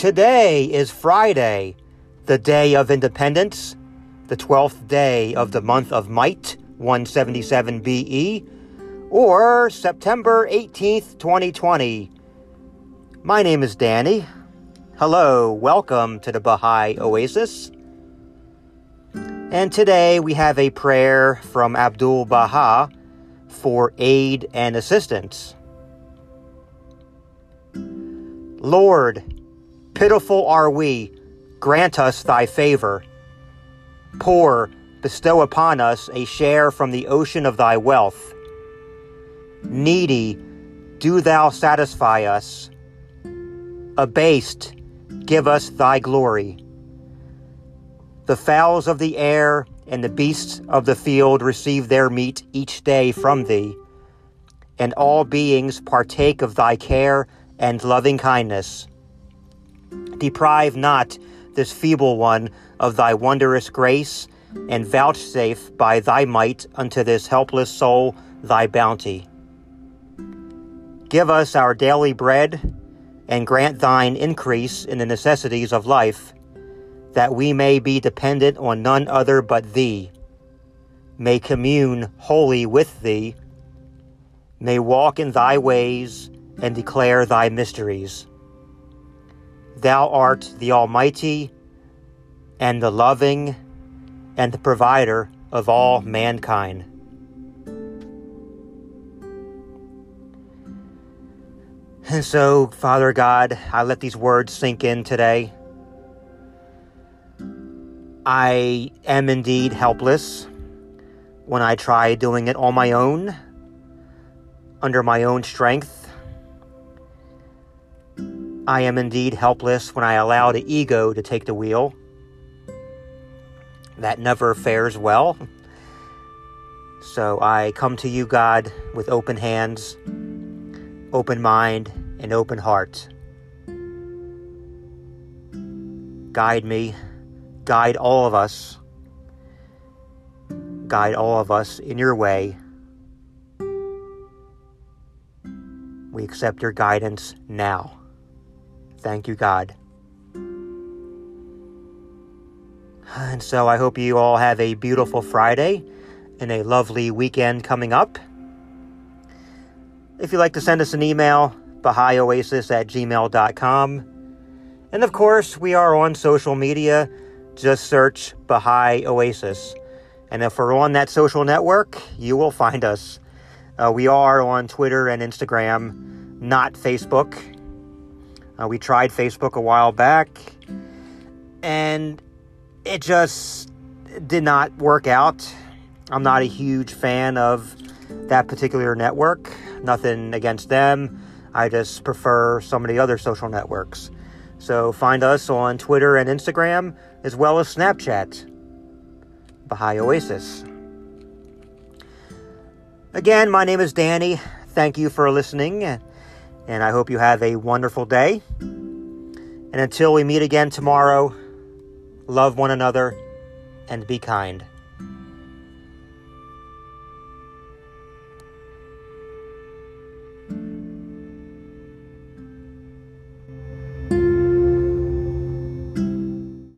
Today is Friday, the day of independence, the 12th day of the month of Might, 177 BE, or September 18th, 2020. My name is Danny. Hello, welcome to the Baha'i Oasis. And today we have a prayer from Abdul Baha for aid and assistance. Lord, pitiful are we, grant us thy favor. Poor, bestow upon us a share from the ocean of thy wealth. Needy, do thou satisfy us. Abased, give us thy glory. The fowls of the air and the beasts of the field receive their meat each day from thee, and all beings partake of thy care and loving kindness. Deprive not this feeble one of thy wondrous grace, and vouchsafe by thy might unto this helpless soul thy bounty. Give us our daily bread, and grant thine increase in the necessities of life that we may be dependent on none other but Thee, may commune wholly with Thee, may walk in Thy ways and declare Thy mysteries. Thou art the Almighty and the loving and the provider of all mankind. And so, Father God, I let these words sink in today. I am indeed helpless when I try doing it on my own, under my own strength. I am indeed helpless when I allow the ego to take the wheel. That never fares well. So I come to you, God, with open hands, open mind, and open heart. Guide me guide all of us, guide all of us in your way. We accept your guidance now. Thank you, God. And so I hope you all have a beautiful Friday and a lovely weekend coming up. If you'd like to send us an email, BahaiOasis at gmail.com. And of course, we are on social media just search Baha'i Oasis. And if we're on that social network, you will find us. Uh, we are on Twitter and Instagram, not Facebook. Uh, we tried Facebook a while back, and it just did not work out. I'm not a huge fan of that particular network. Nothing against them. I just prefer some of the other social networks. So find us on Twitter and Instagram, as well as Snapchat. Baha'i Oasis. Again, my name is Danny. Thank you for listening, and I hope you have a wonderful day. And until we meet again tomorrow, love one another and be kind.